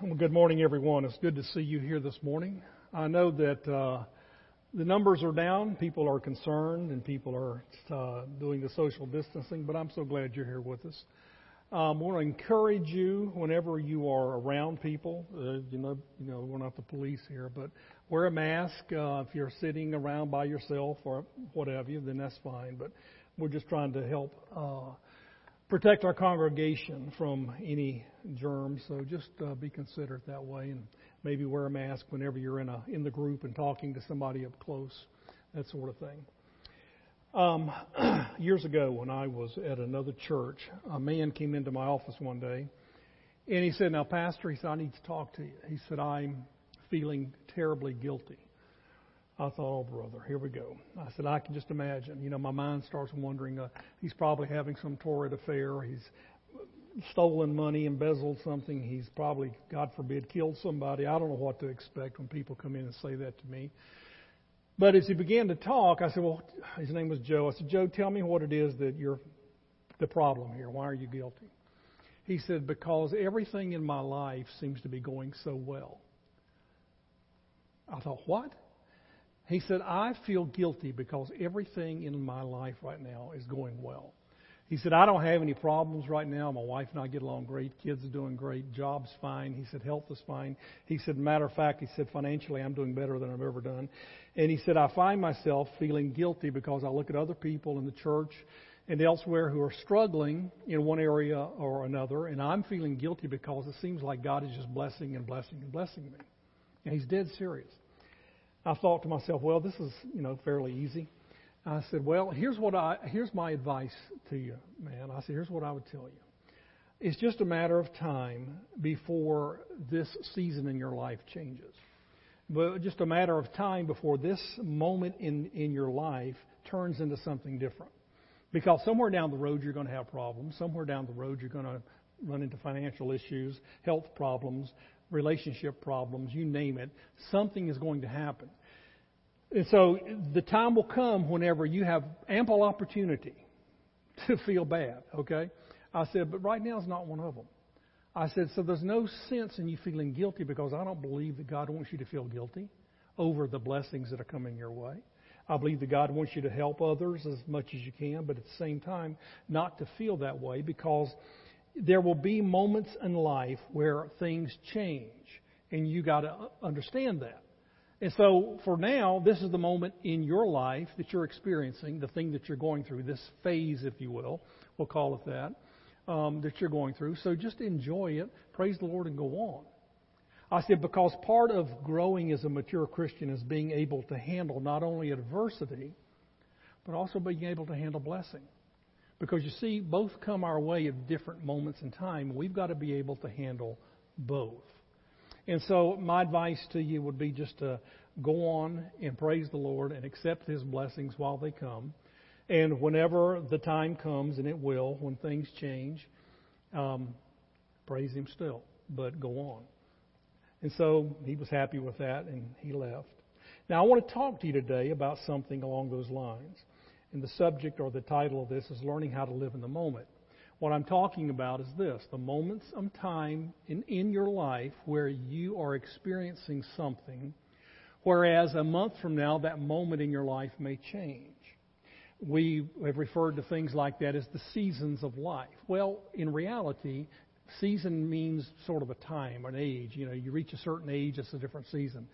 Well, good morning, everyone. It's good to see you here this morning. I know that uh, the numbers are down. People are concerned, and people are uh, doing the social distancing. But I'm so glad you're here with us. Um, I want to encourage you whenever you are around people. Uh, you know, you know, we're not the police here, but wear a mask. Uh, if you're sitting around by yourself or what have you, then that's fine. But we're just trying to help uh, protect our congregation from any germs. So just uh, be considerate that way, and maybe wear a mask whenever you're in a in the group and talking to somebody up close, that sort of thing. Um, years ago, when I was at another church, a man came into my office one day, and he said, "Now, Pastor," he said, "I need to talk to you." He said, "I'm feeling terribly guilty." I thought, oh, brother, here we go. I said, I can just imagine. You know, my mind starts wondering. Uh, he's probably having some torrid affair. He's stolen money, embezzled something. He's probably, God forbid, killed somebody. I don't know what to expect when people come in and say that to me. But as he began to talk, I said, well, his name was Joe. I said, Joe, tell me what it is that you're the problem here. Why are you guilty? He said, because everything in my life seems to be going so well. I thought, what? He said, I feel guilty because everything in my life right now is going well. He said, I don't have any problems right now. My wife and I get along great. Kids are doing great. Job's fine. He said, health is fine. He said, matter of fact, he said, financially, I'm doing better than I've ever done. And he said, I find myself feeling guilty because I look at other people in the church and elsewhere who are struggling in one area or another, and I'm feeling guilty because it seems like God is just blessing and blessing and blessing me. And he's dead serious. I thought to myself, well, this is, you know, fairly easy. I said, well, here's what I here's my advice to you, man. I said, here's what I would tell you. It's just a matter of time before this season in your life changes. But just a matter of time before this moment in, in your life turns into something different. Because somewhere down the road you're going to have problems. Somewhere down the road you're going to run into financial issues, health problems, relationship problems, you name it. Something is going to happen. And so the time will come whenever you have ample opportunity to feel bad, okay? I said, but right now is not one of them. I said, so there's no sense in you feeling guilty because I don't believe that God wants you to feel guilty over the blessings that are coming your way. I believe that God wants you to help others as much as you can, but at the same time, not to feel that way because there will be moments in life where things change, and you got to understand that. And so, for now, this is the moment in your life that you're experiencing, the thing that you're going through, this phase, if you will, we'll call it that, um, that you're going through. So just enjoy it, praise the Lord, and go on. I said, because part of growing as a mature Christian is being able to handle not only adversity, but also being able to handle blessing. Because you see, both come our way at different moments in time. We've got to be able to handle both. And so, my advice to you would be just to go on and praise the Lord and accept His blessings while they come. And whenever the time comes, and it will, when things change, um, praise Him still, but go on. And so he was happy with that, and he left. Now, I want to talk to you today about something along those lines. And the subject or the title of this is Learning How to Live in the Moment. What I'm talking about is this the moments of time in, in your life where you are experiencing something, whereas a month from now, that moment in your life may change. We have referred to things like that as the seasons of life. Well, in reality, season means sort of a time, an age. You know, you reach a certain age, it's a different season.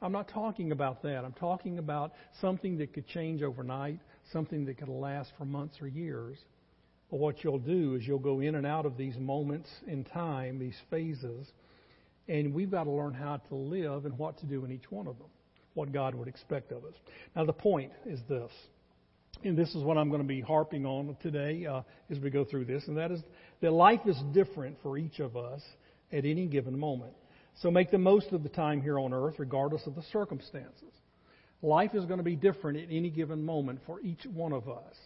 I'm not talking about that. I'm talking about something that could change overnight, something that could last for months or years. But what you'll do is you'll go in and out of these moments in time, these phases, and we've got to learn how to live and what to do in each one of them, what God would expect of us. Now, the point is this, and this is what I'm going to be harping on today uh, as we go through this, and that is that life is different for each of us at any given moment. So make the most of the time here on earth, regardless of the circumstances. Life is going to be different at any given moment for each one of us.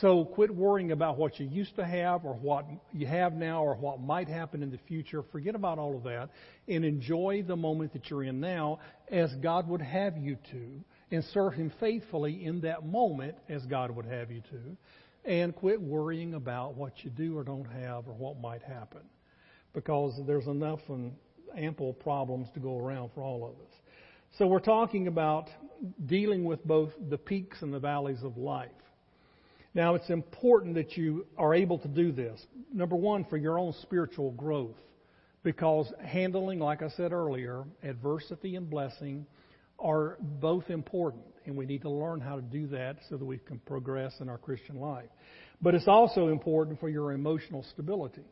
So quit worrying about what you used to have or what you have now or what might happen in the future. Forget about all of that and enjoy the moment that you're in now as God would have you to and serve Him faithfully in that moment as God would have you to. And quit worrying about what you do or don't have or what might happen. Because there's enough and ample problems to go around for all of us. So we're talking about dealing with both the peaks and the valleys of life. Now, it's important that you are able to do this. Number one, for your own spiritual growth, because handling, like I said earlier, adversity and blessing are both important, and we need to learn how to do that so that we can progress in our Christian life. But it's also important for your emotional stability.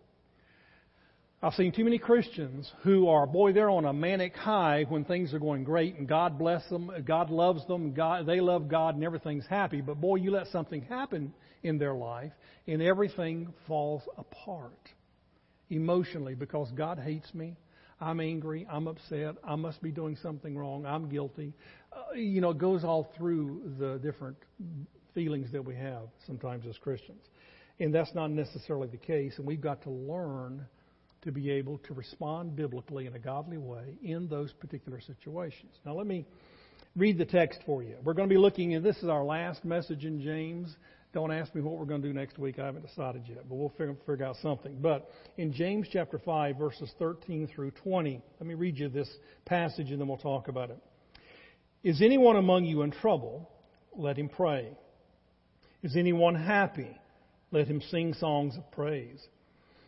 I've seen too many Christians who are, boy, they're on a manic high when things are going great and God bless them, God loves them, God, they love God and everything's happy. But boy, you let something happen in their life and everything falls apart emotionally because God hates me. I'm angry. I'm upset. I must be doing something wrong. I'm guilty. Uh, you know, it goes all through the different feelings that we have sometimes as Christians. And that's not necessarily the case. And we've got to learn to be able to respond biblically in a godly way in those particular situations. Now, let me read the text for you. We're going to be looking, and this is our last message in James. Don't ask me what we're going to do next week. I haven't decided yet, but we'll figure, figure out something. But in James chapter 5, verses 13 through 20, let me read you this passage and then we'll talk about it. Is anyone among you in trouble? Let him pray. Is anyone happy? Let him sing songs of praise.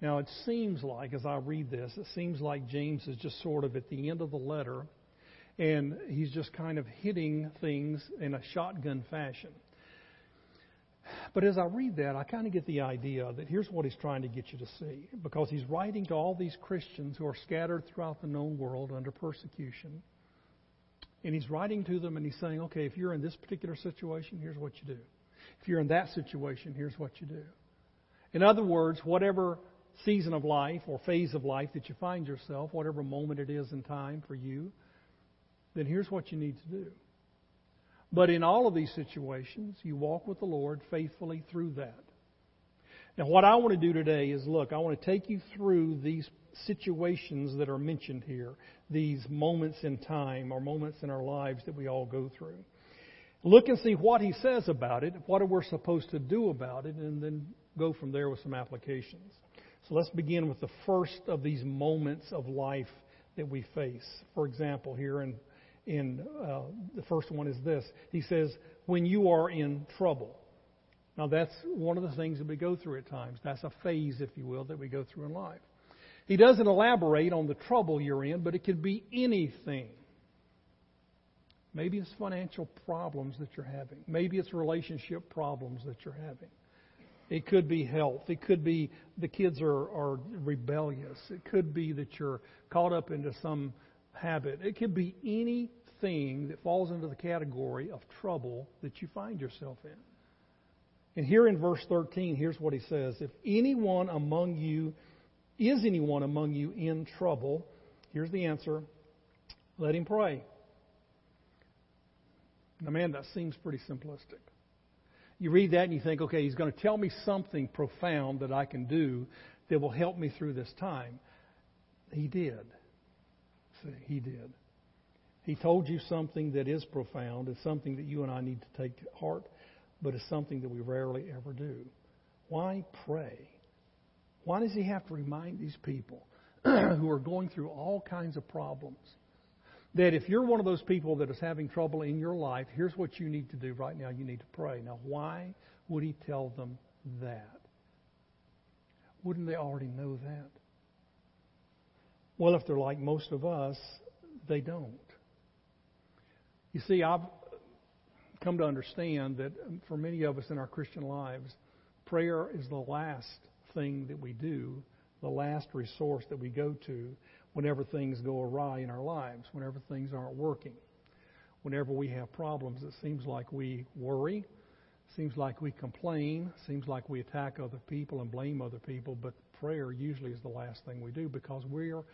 Now, it seems like, as I read this, it seems like James is just sort of at the end of the letter, and he's just kind of hitting things in a shotgun fashion. But as I read that, I kind of get the idea that here's what he's trying to get you to see. Because he's writing to all these Christians who are scattered throughout the known world under persecution. And he's writing to them and he's saying, okay, if you're in this particular situation, here's what you do. If you're in that situation, here's what you do. In other words, whatever season of life or phase of life that you find yourself, whatever moment it is in time for you, then here's what you need to do. But in all of these situations, you walk with the Lord faithfully through that. Now, what I want to do today is look, I want to take you through these situations that are mentioned here, these moments in time or moments in our lives that we all go through. Look and see what he says about it, what we're supposed to do about it, and then go from there with some applications. So let's begin with the first of these moments of life that we face. For example, here in, in uh, the first one is this. He says, when you are in trouble. Now that's one of the things that we go through at times. That's a phase, if you will, that we go through in life. He doesn't elaborate on the trouble you're in, but it could be anything. Maybe it's financial problems that you're having. Maybe it's relationship problems that you're having. It could be health. It could be the kids are, are rebellious. It could be that you're caught up into some habit. It could be anything that falls into the category of trouble that you find yourself in. And here in verse 13, here's what he says If anyone among you, is anyone among you in trouble, here's the answer let him pray. Now, man, that seems pretty simplistic you read that and you think, okay, he's going to tell me something profound that I can do that will help me through this time. He did. See, he did. He told you something that is profound. It's something that you and I need to take to heart, but it's something that we rarely ever do. Why pray? Why does he have to remind these people who are going through all kinds of problems that if you're one of those people that is having trouble in your life, here's what you need to do right now. You need to pray. Now, why would he tell them that? Wouldn't they already know that? Well, if they're like most of us, they don't. You see, I've come to understand that for many of us in our Christian lives, prayer is the last thing that we do, the last resource that we go to whenever things go awry in our lives, whenever things aren't working, whenever we have problems. It seems like we worry, seems like we complain, seems like we attack other people and blame other people, but prayer usually is the last thing we do because we're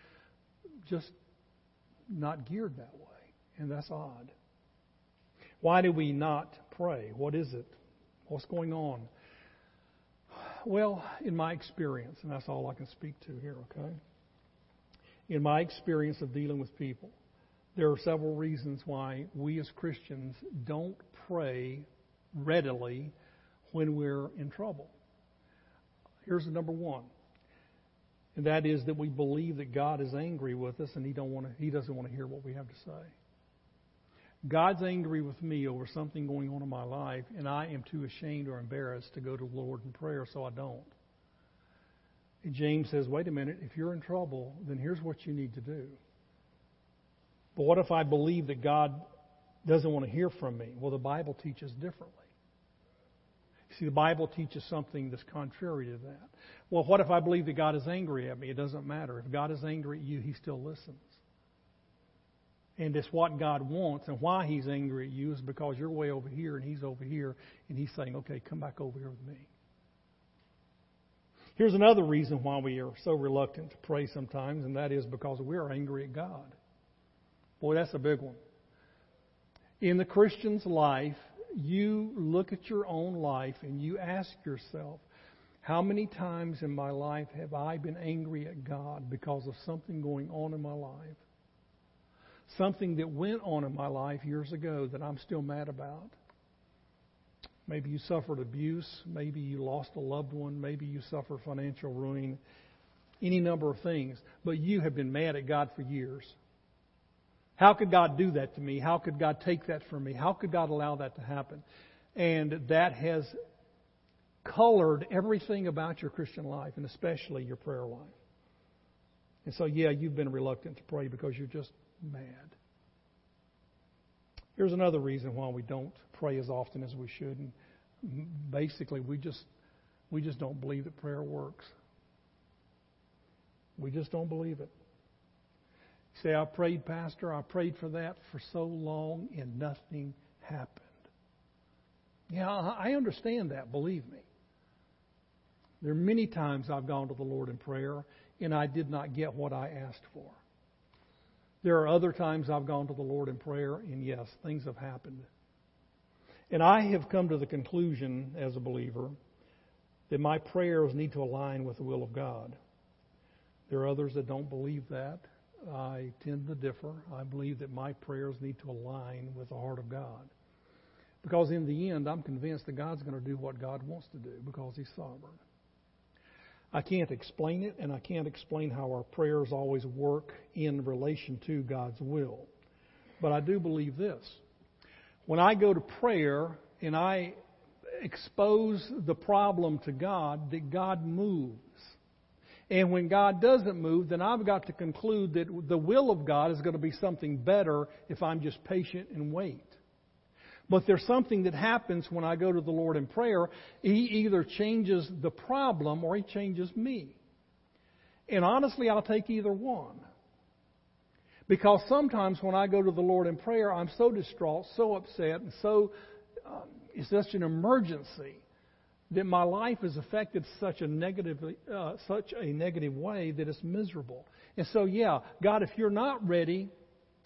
just not geared that way, and that's odd. Why do we not pray? What is it? What's going on? Well, in my experience, and that's all I can speak to here, okay? In my experience of dealing with people, there are several reasons why we as Christians don't pray readily when we're in trouble. Here's the number one. And that is that we believe that God is angry with us and he don't want to he doesn't want to hear what we have to say. God's angry with me over something going on in my life, and I am too ashamed or embarrassed to go to the Lord in prayer, so I don't. And James says, wait a minute, if you're in trouble, then here's what you need to do. But what if I believe that God doesn't want to hear from me? Well, the Bible teaches differently. See, the Bible teaches something that's contrary to that. Well, what if I believe that God is angry at me? It doesn't matter. If God is angry at you, He still listens. And it's what God wants. And why He's angry at you is because you're way over here and He's over here. And He's saying, okay, come back over here with me. Here's another reason why we are so reluctant to pray sometimes, and that is because we're angry at God. Boy, that's a big one. In the Christian's life, you look at your own life and you ask yourself, how many times in my life have I been angry at God because of something going on in my life? something that went on in my life years ago that I'm still mad about. Maybe you suffered abuse. Maybe you lost a loved one. Maybe you suffered financial ruin. Any number of things. But you have been mad at God for years. How could God do that to me? How could God take that from me? How could God allow that to happen? And that has colored everything about your Christian life, and especially your prayer life. And so, yeah, you've been reluctant to pray because you're just mad. Here's another reason why we don't pray as often as we should. And basically, we just we just don't believe that prayer works. We just don't believe it. Say, I prayed, Pastor, I prayed for that for so long and nothing happened. Yeah, I understand that, believe me. There are many times I've gone to the Lord in prayer and I did not get what I asked for. There are other times I've gone to the Lord in prayer, and yes, things have happened. And I have come to the conclusion as a believer that my prayers need to align with the will of God. There are others that don't believe that. I tend to differ. I believe that my prayers need to align with the heart of God. Because in the end, I'm convinced that God's going to do what God wants to do because He's sovereign. I can't explain it, and I can't explain how our prayers always work in relation to God's will. But I do believe this. When I go to prayer and I expose the problem to God, that God moves. And when God doesn't move, then I've got to conclude that the will of God is going to be something better if I'm just patient and wait. But there's something that happens when I go to the Lord in prayer. He either changes the problem or He changes me. And honestly, I'll take either one. Because sometimes when I go to the Lord in prayer, I'm so distraught, so upset, and so um, it's such an emergency that my life is affected such a negative, uh, such a negative way that it's miserable. And so, yeah, God, if you're not ready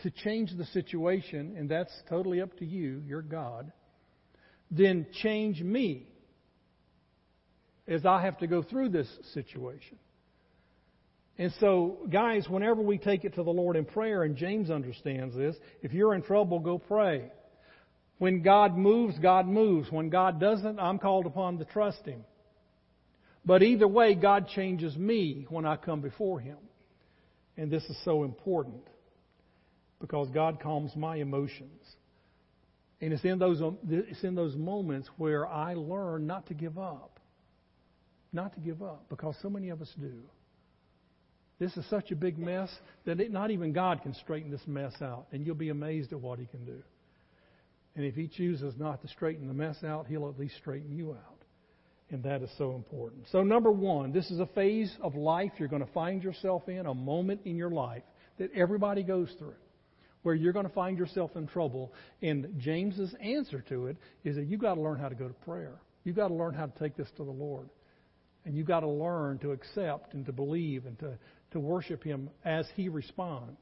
to change the situation, and that's totally up to you, you're God, then change me as I have to go through this situation. And so, guys, whenever we take it to the Lord in prayer, and James understands this, if you're in trouble, go pray. When God moves, God moves. When God doesn't, I'm called upon to trust Him. But either way, God changes me when I come before Him. And this is so important because God calms my emotions. And it's in those um, it's in those moments where I learn not to give up. Not to give up because so many of us do. This is such a big mess that it, not even God can straighten this mess out, and you'll be amazed at what He can do. And if He chooses not to straighten the mess out, He'll at least straighten you out. And that is so important. So, number one, this is a phase of life you're going to find yourself in, a moment in your life that everybody goes through, where you're going to find yourself in trouble. And James's answer to it is that you've got to learn how to go to prayer. You've got to learn how to take this to the Lord. And you've got to learn to accept and to believe and to, to worship Him as He responds.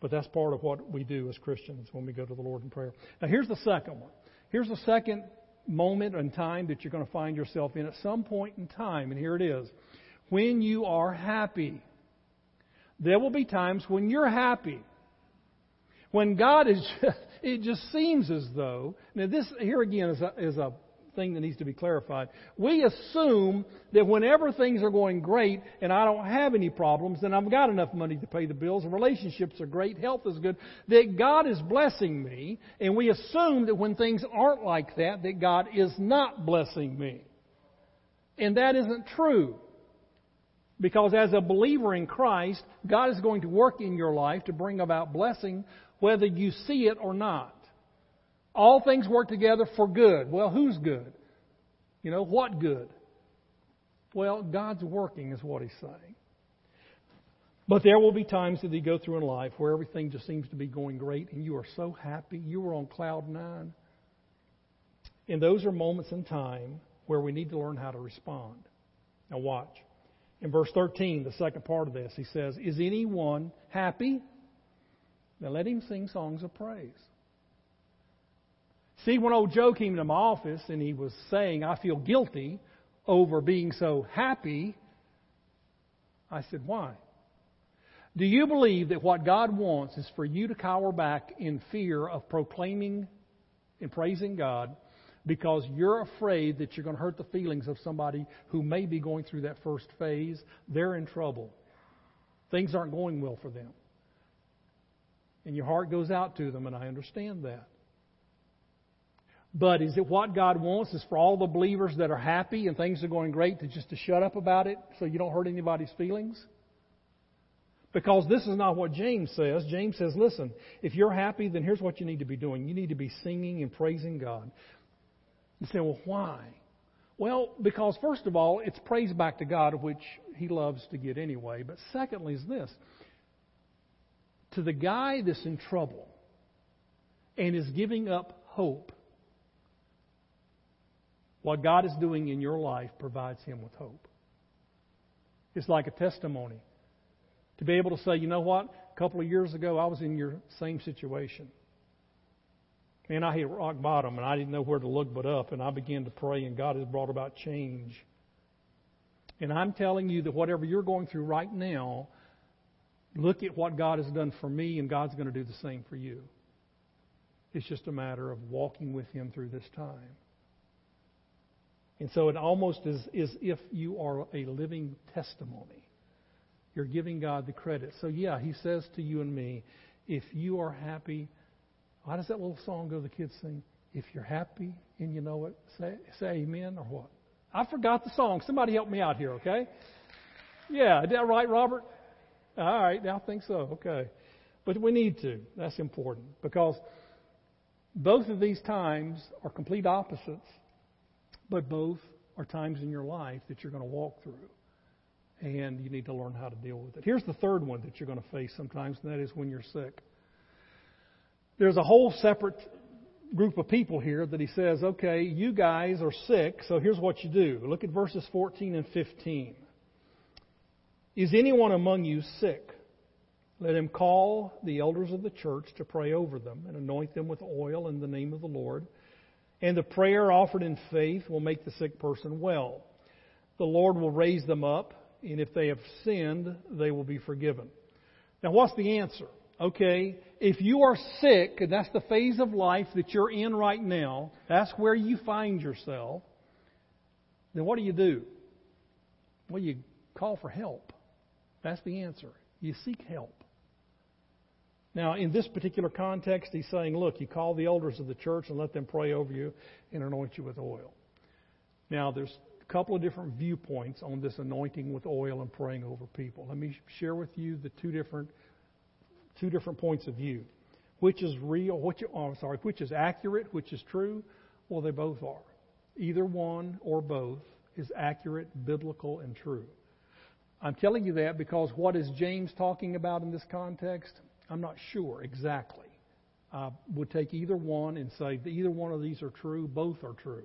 But that's part of what we do as Christians when we go to the Lord in prayer. Now, here's the second one. Here's the second moment in time that you're going to find yourself in at some point in time, and here it is. When you are happy. There will be times when you're happy. When God is, just, it just seems as though, now this, here again is a, is a thing that needs to be clarified. We assume that whenever things are going great and I don't have any problems, then I've got enough money to pay the bills and relationships are great, health is good, that God is blessing me, and we assume that when things aren't like that, that God is not blessing me. And that isn't true. Because as a believer in Christ, God is going to work in your life to bring about blessing whether you see it or not. All things work together for good. Well, who's good? You know, what good? Well, God's working, is what he's saying. But there will be times that you go through in life where everything just seems to be going great and you are so happy. You are on cloud nine. And those are moments in time where we need to learn how to respond. Now, watch. In verse 13, the second part of this, he says, Is anyone happy? Now let him sing songs of praise. See, when old Joe came into my office and he was saying, I feel guilty over being so happy, I said, Why? Do you believe that what God wants is for you to cower back in fear of proclaiming and praising God because you're afraid that you're going to hurt the feelings of somebody who may be going through that first phase? They're in trouble. Things aren't going well for them. And your heart goes out to them, and I understand that. But is it what God wants is for all the believers that are happy and things are going great to just to shut up about it so you don't hurt anybody's feelings? Because this is not what James says. James says, listen, if you're happy, then here's what you need to be doing. You need to be singing and praising God. You say, well, why? Well, because first of all, it's praise back to God, which He loves to get anyway. But secondly, is this to the guy that's in trouble and is giving up hope what God is doing in your life provides him with hope. It's like a testimony. To be able to say, you know what? A couple of years ago, I was in your same situation. And I hit rock bottom, and I didn't know where to look but up, and I began to pray, and God has brought about change. And I'm telling you that whatever you're going through right now, look at what God has done for me, and God's going to do the same for you. It's just a matter of walking with Him through this time. And so it almost is, is if you are a living testimony. You're giving God the credit. So, yeah, He says to you and me, if you are happy, how does that little song go the kids sing? If you're happy and you know it, say, say amen or what? I forgot the song. Somebody help me out here, okay? Yeah, is that right, Robert? All right, I think so. Okay. But we need to. That's important because both of these times are complete opposites but both are times in your life that you're going to walk through. And you need to learn how to deal with it. Here's the third one that you're going to face sometimes, and that is when you're sick. There's a whole separate group of people here that he says, okay, you guys are sick, so here's what you do. Look at verses 14 and 15. Is anyone among you sick? Let him call the elders of the church to pray over them and anoint them with oil in the name of the Lord and the prayer offered in faith will make the sick person well. The Lord will raise them up, and if they have sinned, they will be forgiven. Now, what's the answer? Okay, if you are sick, and that's the phase of life that you're in right now, that's where you find yourself, then what do you do? Well, you call for help. That's the answer. You seek help. Now, in this particular context, he's saying, look, you call the elders of the church and let them pray over you and anoint you with oil. Now, there's a couple of different viewpoints on this anointing with oil and praying over people. Let me share with you the two different, two different points of view. Which is real? Which, oh, I'm sorry, which is accurate? Which is true? Well, they both are. Either one or both is accurate, biblical, and true. I'm telling you that because what is James talking about in this context? I'm not sure exactly. I would take either one and say that either one of these are true, both are true,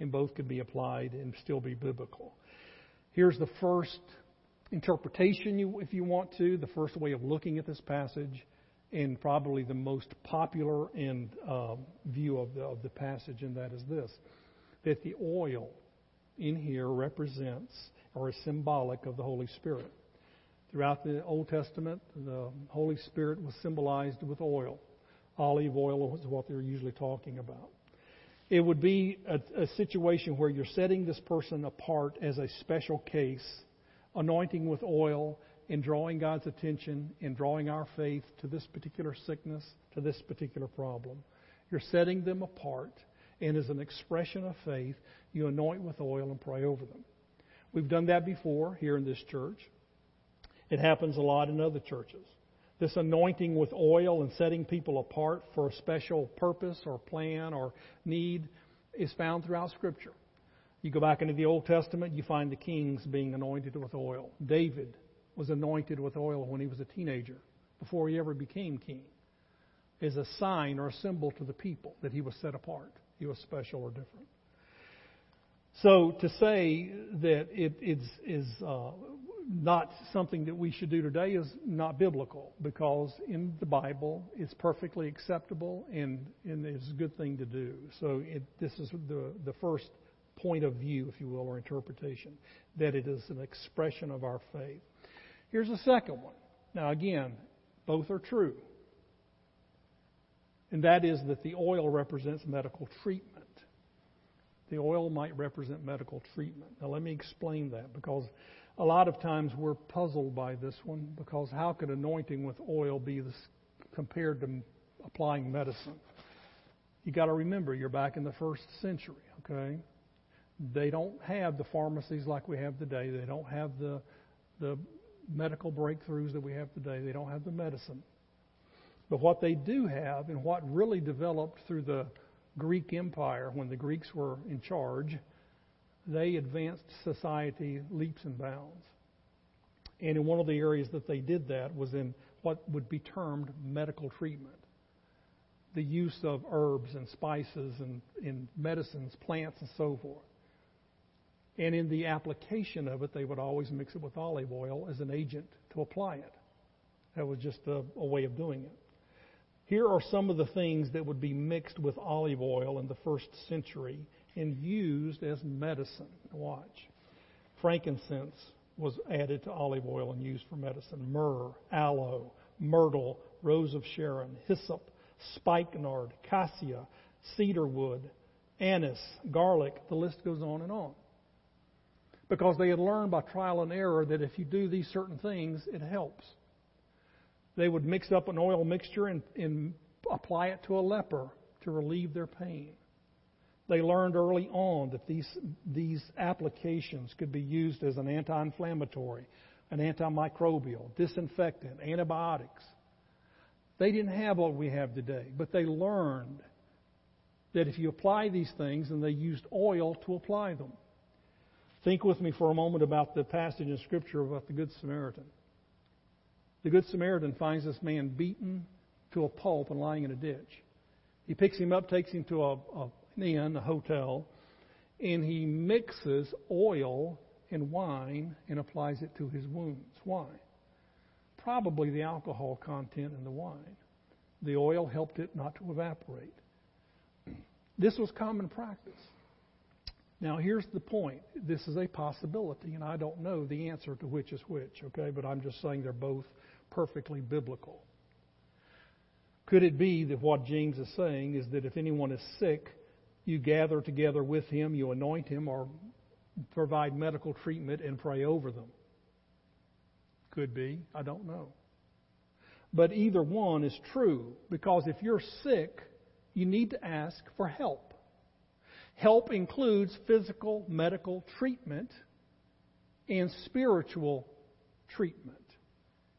and both can be applied and still be biblical. Here's the first interpretation, you, if you want to, the first way of looking at this passage, and probably the most popular in uh, view of the, of the passage, and that is this that the oil in here represents or symbolic of the Holy Spirit. Throughout the Old Testament, the Holy Spirit was symbolized with oil. Olive oil is what they're usually talking about. It would be a, a situation where you're setting this person apart as a special case, anointing with oil and drawing God's attention and drawing our faith to this particular sickness, to this particular problem. You're setting them apart, and as an expression of faith, you anoint with oil and pray over them. We've done that before here in this church. It happens a lot in other churches. This anointing with oil and setting people apart for a special purpose or plan or need is found throughout Scripture. You go back into the Old Testament, you find the kings being anointed with oil. David was anointed with oil when he was a teenager, before he ever became king, as a sign or a symbol to the people that he was set apart. He was special or different. So to say that it is, is uh, not something that we should do today is not biblical because in the Bible it's perfectly acceptable and, and it's a good thing to do. So it, this is the, the first point of view, if you will, or interpretation, that it is an expression of our faith. Here's the second one. Now, again, both are true. And that is that the oil represents medical treatment. The oil might represent medical treatment. Now, let me explain that because a lot of times we're puzzled by this one because how could anointing with oil be this, compared to applying medicine? You got to remember, you're back in the first century, okay? They don't have the pharmacies like we have today. They don't have the the medical breakthroughs that we have today. They don't have the medicine. But what they do have, and what really developed through the Greek Empire when the Greeks were in charge, they advanced society leaps and bounds. And in one of the areas that they did that was in what would be termed medical treatment. The use of herbs and spices and in medicines, plants, and so forth. And in the application of it, they would always mix it with olive oil as an agent to apply it. That was just a, a way of doing it. Here are some of the things that would be mixed with olive oil in the first century and used as medicine. Watch. Frankincense was added to olive oil and used for medicine. Myrrh, aloe, myrtle, rose of Sharon, hyssop, spikenard, cassia, cedar wood, anise, garlic. The list goes on and on because they had learned by trial and error that if you do these certain things, it helps. They would mix up an oil mixture and, and apply it to a leper to relieve their pain. They learned early on that these, these applications could be used as an anti inflammatory, an antimicrobial, disinfectant, antibiotics. They didn't have what we have today, but they learned that if you apply these things, and they used oil to apply them. Think with me for a moment about the passage in Scripture about the Good Samaritan. The Good Samaritan finds this man beaten to a pulp and lying in a ditch. He picks him up, takes him to a, a, an inn, a hotel, and he mixes oil and wine and applies it to his wounds. Why? Probably the alcohol content in the wine. The oil helped it not to evaporate. This was common practice. Now, here's the point. This is a possibility, and I don't know the answer to which is which, okay? But I'm just saying they're both perfectly biblical. Could it be that what James is saying is that if anyone is sick, you gather together with him, you anoint him, or provide medical treatment and pray over them? Could be. I don't know. But either one is true because if you're sick, you need to ask for help. Help includes physical, medical treatment and spiritual treatment.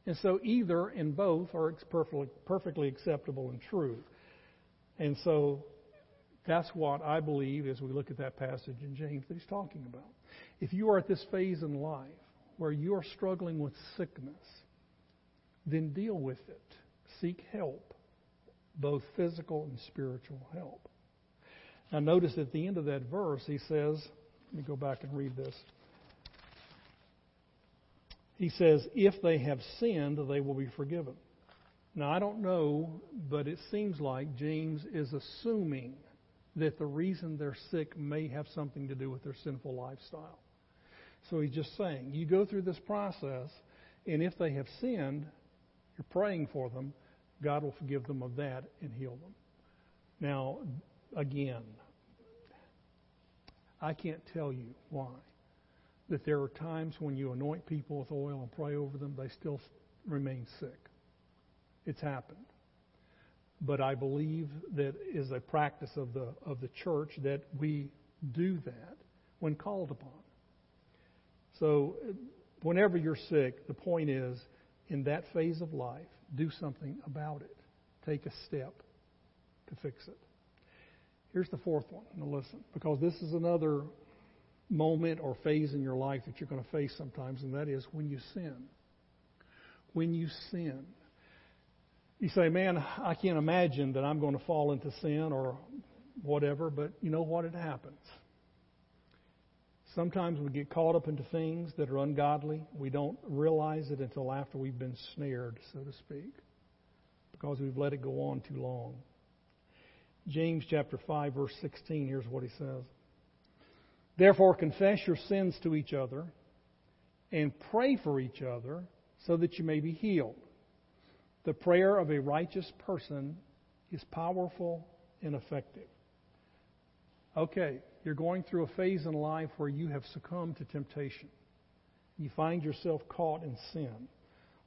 And so either and both are perfectly, perfectly acceptable and true. And so that's what I believe as we look at that passage in James that he's talking about. If you are at this phase in life where you are struggling with sickness, then deal with it. Seek help, both physical and spiritual help. Now, notice at the end of that verse, he says, let me go back and read this. He says, if they have sinned, they will be forgiven. Now, I don't know, but it seems like James is assuming that the reason they're sick may have something to do with their sinful lifestyle. So he's just saying, you go through this process, and if they have sinned, you're praying for them, God will forgive them of that and heal them. Now, again, I can't tell you why. That there are times when you anoint people with oil and pray over them, they still remain sick. It's happened. But I believe that is a practice of the of the church that we do that when called upon. So whenever you're sick, the point is in that phase of life, do something about it. Take a step to fix it. Here's the fourth one. Now listen, because this is another moment or phase in your life that you're going to face sometimes, and that is when you sin. When you sin. You say, man, I can't imagine that I'm going to fall into sin or whatever, but you know what? It happens. Sometimes we get caught up into things that are ungodly. We don't realize it until after we've been snared, so to speak, because we've let it go on too long. James chapter 5 verse 16, here's what he says. Therefore confess your sins to each other and pray for each other so that you may be healed. The prayer of a righteous person is powerful and effective. Okay, you're going through a phase in life where you have succumbed to temptation. You find yourself caught in sin.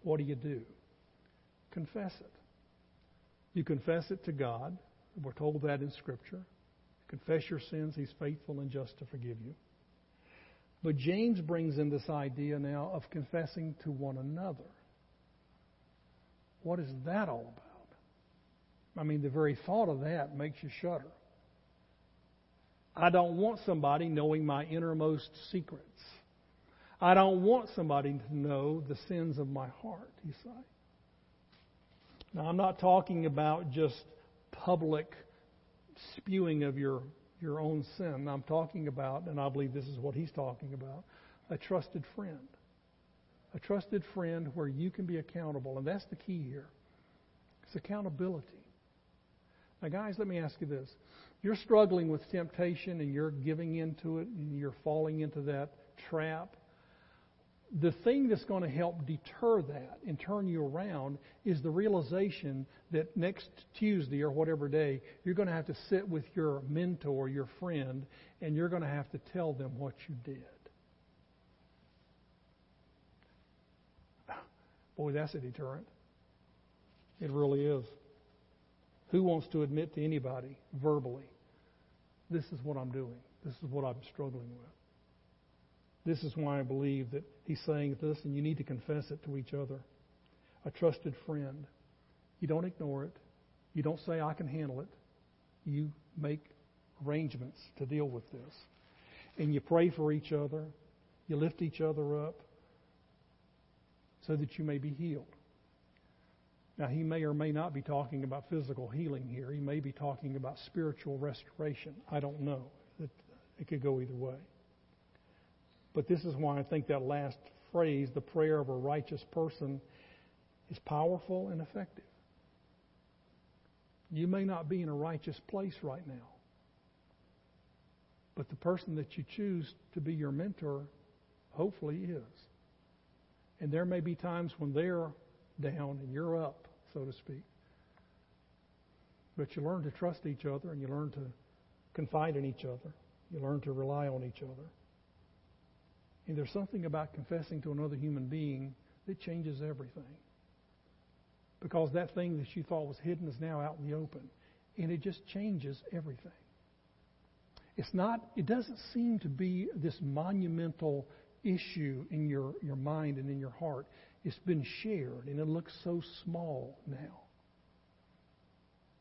What do you do? Confess it. You confess it to God. We're told that in Scripture. Confess your sins. He's faithful and just to forgive you. But James brings in this idea now of confessing to one another. What is that all about? I mean, the very thought of that makes you shudder. I don't want somebody knowing my innermost secrets. I don't want somebody to know the sins of my heart, he say. Now, I'm not talking about just public spewing of your, your own sin. I'm talking about, and I believe this is what he's talking about, a trusted friend. A trusted friend where you can be accountable. And that's the key here. It's accountability. Now, guys, let me ask you this. You're struggling with temptation and you're giving into it and you're falling into that trap the thing that's going to help deter that and turn you around is the realization that next Tuesday or whatever day, you're going to have to sit with your mentor, your friend, and you're going to have to tell them what you did. Boy, that's a deterrent. It really is. Who wants to admit to anybody verbally, this is what I'm doing, this is what I'm struggling with? This is why I believe that he's saying this, and you need to confess it to each other. A trusted friend. You don't ignore it. You don't say, I can handle it. You make arrangements to deal with this. And you pray for each other. You lift each other up so that you may be healed. Now, he may or may not be talking about physical healing here. He may be talking about spiritual restoration. I don't know. It, it could go either way. But this is why I think that last phrase, the prayer of a righteous person, is powerful and effective. You may not be in a righteous place right now, but the person that you choose to be your mentor hopefully is. And there may be times when they're down and you're up, so to speak. But you learn to trust each other and you learn to confide in each other. You learn to rely on each other. And there's something about confessing to another human being that changes everything. Because that thing that you thought was hidden is now out in the open. And it just changes everything. It's not, it doesn't seem to be this monumental issue in your, your mind and in your heart. It's been shared, and it looks so small now.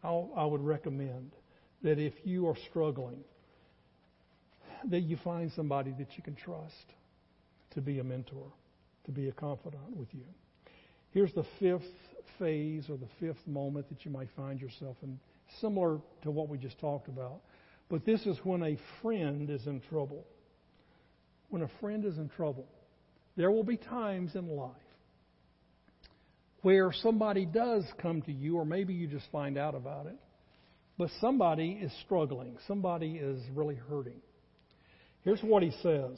I'll, I would recommend that if you are struggling, that you find somebody that you can trust to be a mentor, to be a confidant with you. Here's the fifth phase or the fifth moment that you might find yourself in, similar to what we just talked about. But this is when a friend is in trouble. When a friend is in trouble, there will be times in life where somebody does come to you, or maybe you just find out about it, but somebody is struggling. Somebody is really hurting. Here's what he says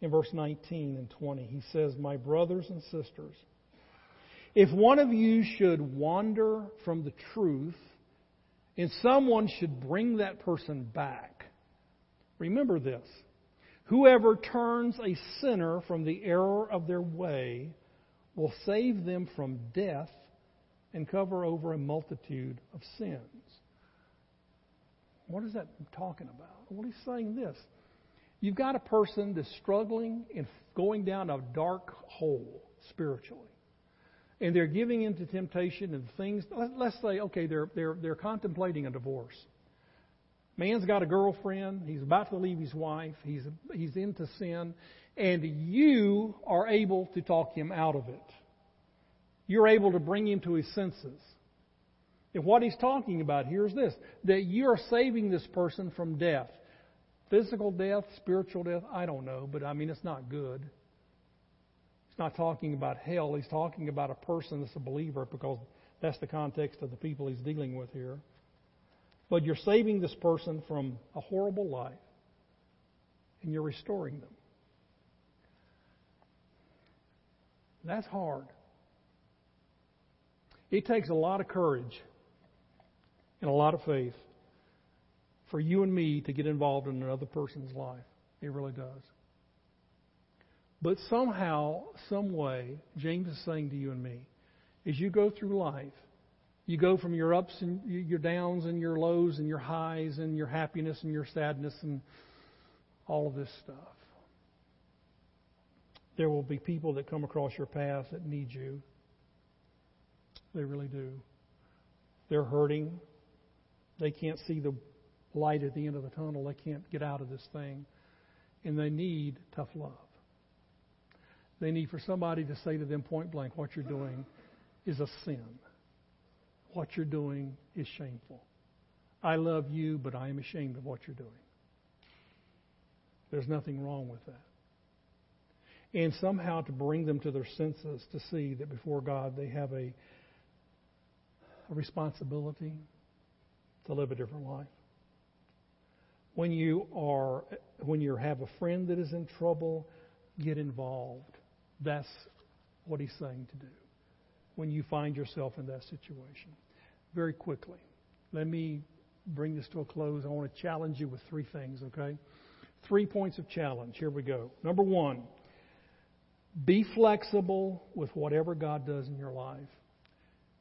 in verse 19 and 20. He says, My brothers and sisters, if one of you should wander from the truth and someone should bring that person back, remember this. Whoever turns a sinner from the error of their way will save them from death and cover over a multitude of sins. What is that talking about? Well, he's saying this. You've got a person that's struggling and going down a dark hole spiritually. And they're giving into temptation and things. Let's say, okay, they're, they're, they're contemplating a divorce. Man's got a girlfriend. He's about to leave his wife. He's, he's into sin. And you are able to talk him out of it. You're able to bring him to his senses. And what he's talking about here is this that you're saving this person from death. Physical death, spiritual death, I don't know, but I mean, it's not good. He's not talking about hell. He's talking about a person that's a believer because that's the context of the people he's dealing with here. But you're saving this person from a horrible life and you're restoring them. That's hard. It takes a lot of courage and a lot of faith for you and me to get involved in another person's life. It really does. But somehow, some way, James is saying to you and me, as you go through life, you go from your ups and your downs and your lows and your highs and your happiness and your sadness and all of this stuff. There will be people that come across your path that need you. They really do. They're hurting. They can't see the light at the end of the tunnel. They can't get out of this thing. And they need tough love. They need for somebody to say to them point blank, what you're doing is a sin. What you're doing is shameful. I love you, but I am ashamed of what you're doing. There's nothing wrong with that. And somehow to bring them to their senses to see that before God they have a, a responsibility to live a different life. When you are when you have a friend that is in trouble, get involved. That's what he's saying to do. When you find yourself in that situation. Very quickly. Let me bring this to a close. I want to challenge you with three things, okay? Three points of challenge. Here we go. Number one, be flexible with whatever God does in your life.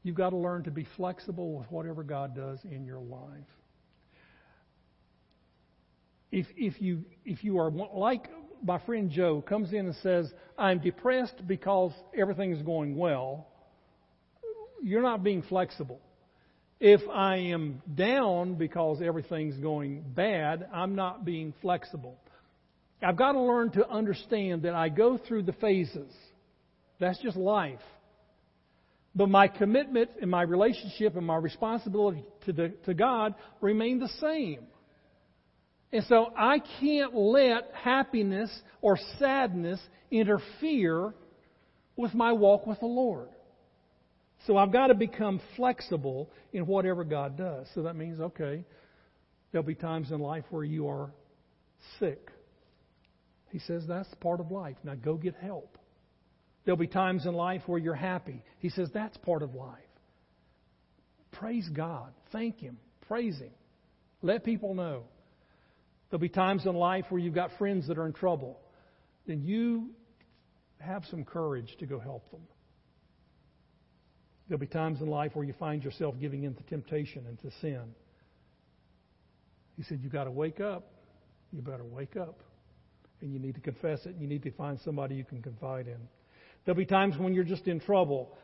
You've got to learn to be flexible with whatever God does in your life. If, if, you, if you are like my friend Joe comes in and says, I'm depressed because everything is going well, you're not being flexible. If I am down because everything's going bad, I'm not being flexible. I've got to learn to understand that I go through the phases. That's just life. But my commitment and my relationship and my responsibility to, the, to God remain the same. And so I can't let happiness or sadness interfere with my walk with the Lord. So I've got to become flexible in whatever God does. So that means, okay, there'll be times in life where you are sick. He says that's part of life. Now go get help. There'll be times in life where you're happy. He says that's part of life. Praise God. Thank Him. Praise Him. Let people know. There'll be times in life where you've got friends that are in trouble. Then you have some courage to go help them. There'll be times in life where you find yourself giving in to temptation and to sin. He said, You've got to wake up. You better wake up. And you need to confess it. And you need to find somebody you can confide in. There'll be times when you're just in trouble.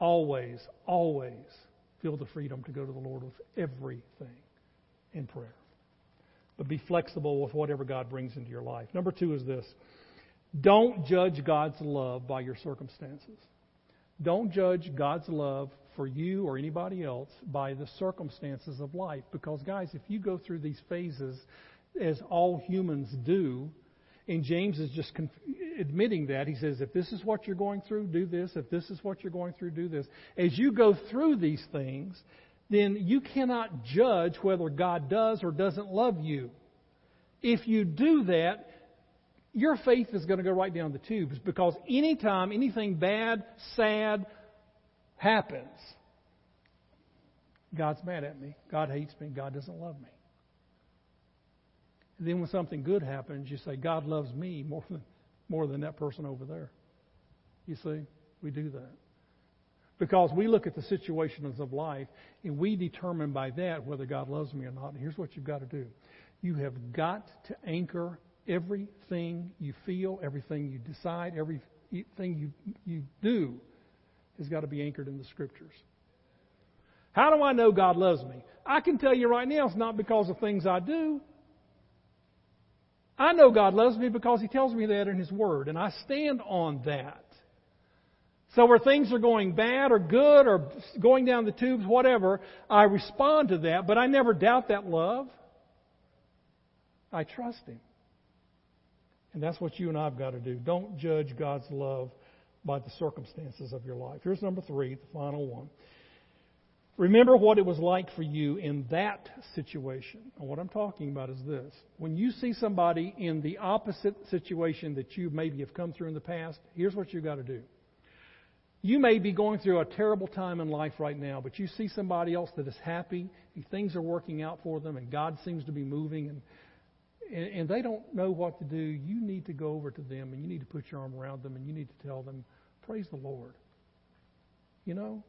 Always, always feel the freedom to go to the Lord with everything in prayer. But be flexible with whatever God brings into your life. Number two is this don't judge God's love by your circumstances. Don't judge God's love for you or anybody else by the circumstances of life. Because, guys, if you go through these phases, as all humans do, and James is just conf- admitting that. He says, if this is what you're going through, do this. If this is what you're going through, do this. As you go through these things, then you cannot judge whether God does or doesn't love you. If you do that, your faith is going to go right down the tubes because anytime anything bad, sad happens, God's mad at me. God hates me. God doesn't love me. And then when something good happens, you say, God loves me more than, more than that person over there. You see, we do that. Because we look at the situations of life and we determine by that whether God loves me or not. And here's what you've got to do you have got to anchor everything you feel, everything you decide, everything you, you do has got to be anchored in the Scriptures. How do I know God loves me? I can tell you right now it's not because of things I do. I know God loves me because He tells me that in His Word, and I stand on that. So where things are going bad or good or going down the tubes, whatever, I respond to that, but I never doubt that love. I trust Him. And that's what you and I have got to do. Don't judge God's love by the circumstances of your life. Here's number three, the final one. Remember what it was like for you in that situation. And what I'm talking about is this. When you see somebody in the opposite situation that you maybe have come through in the past, here's what you've got to do. You may be going through a terrible time in life right now, but you see somebody else that is happy, and things are working out for them, and God seems to be moving, and, and, and they don't know what to do. You need to go over to them, and you need to put your arm around them, and you need to tell them, Praise the Lord. You know,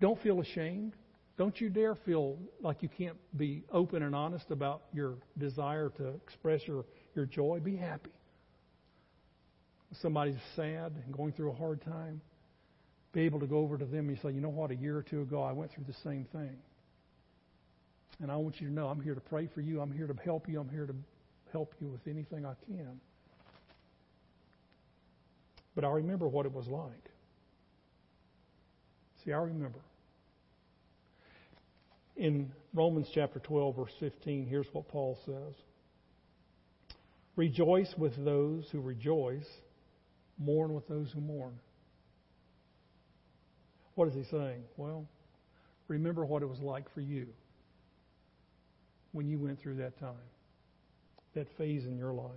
don't feel ashamed. Don't you dare feel like you can't be open and honest about your desire to express your, your joy. Be happy. Somebody's sad and going through a hard time, be able to go over to them and say, you know what, a year or two ago I went through the same thing. And I want you to know I'm here to pray for you. I'm here to help you. I'm here to help you with anything I can. But I remember what it was like. See, I remember. In Romans chapter 12, verse 15, here's what Paul says Rejoice with those who rejoice, mourn with those who mourn. What is he saying? Well, remember what it was like for you when you went through that time, that phase in your life.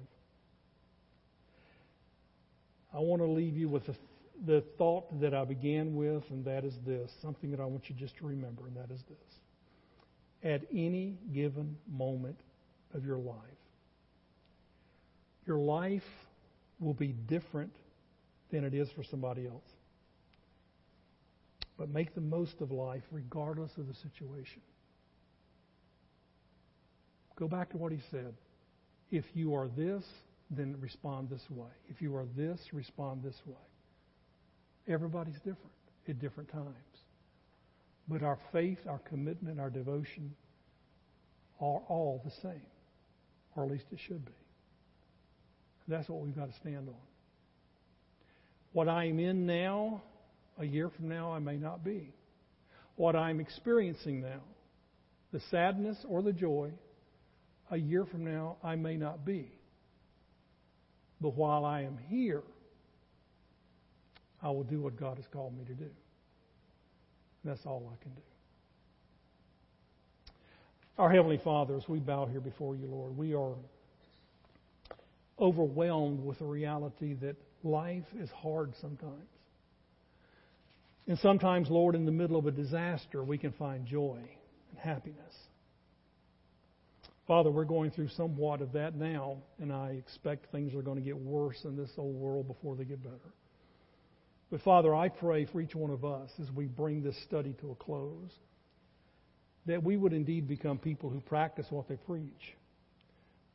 I want to leave you with the, the thought that I began with, and that is this something that I want you just to remember, and that is this at any given moment of your life. Your life will be different than it is for somebody else. But make the most of life regardless of the situation. Go back to what he said. If you are this, then respond this way. If you are this, respond this way. Everybody's different at different times. But our faith, our commitment, our devotion are all the same. Or at least it should be. That's what we've got to stand on. What I'm in now, a year from now, I may not be. What I'm experiencing now, the sadness or the joy, a year from now, I may not be. But while I am here, I will do what God has called me to do. That's all I can do. Our Heavenly Father, as we bow here before you, Lord, we are overwhelmed with the reality that life is hard sometimes. And sometimes, Lord, in the middle of a disaster, we can find joy and happiness. Father, we're going through somewhat of that now, and I expect things are going to get worse in this old world before they get better. But Father, I pray for each one of us as we bring this study to a close that we would indeed become people who practice what they preach,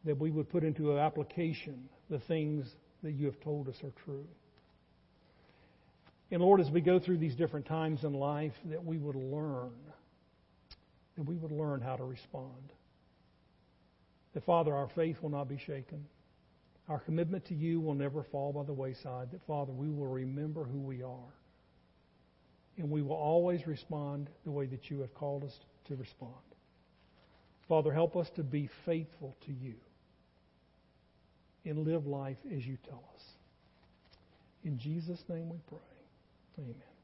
that we would put into application the things that you have told us are true. And Lord, as we go through these different times in life, that we would learn, that we would learn how to respond. That, Father, our faith will not be shaken. Our commitment to you will never fall by the wayside. That, Father, we will remember who we are. And we will always respond the way that you have called us to respond. Father, help us to be faithful to you and live life as you tell us. In Jesus' name we pray. Amen.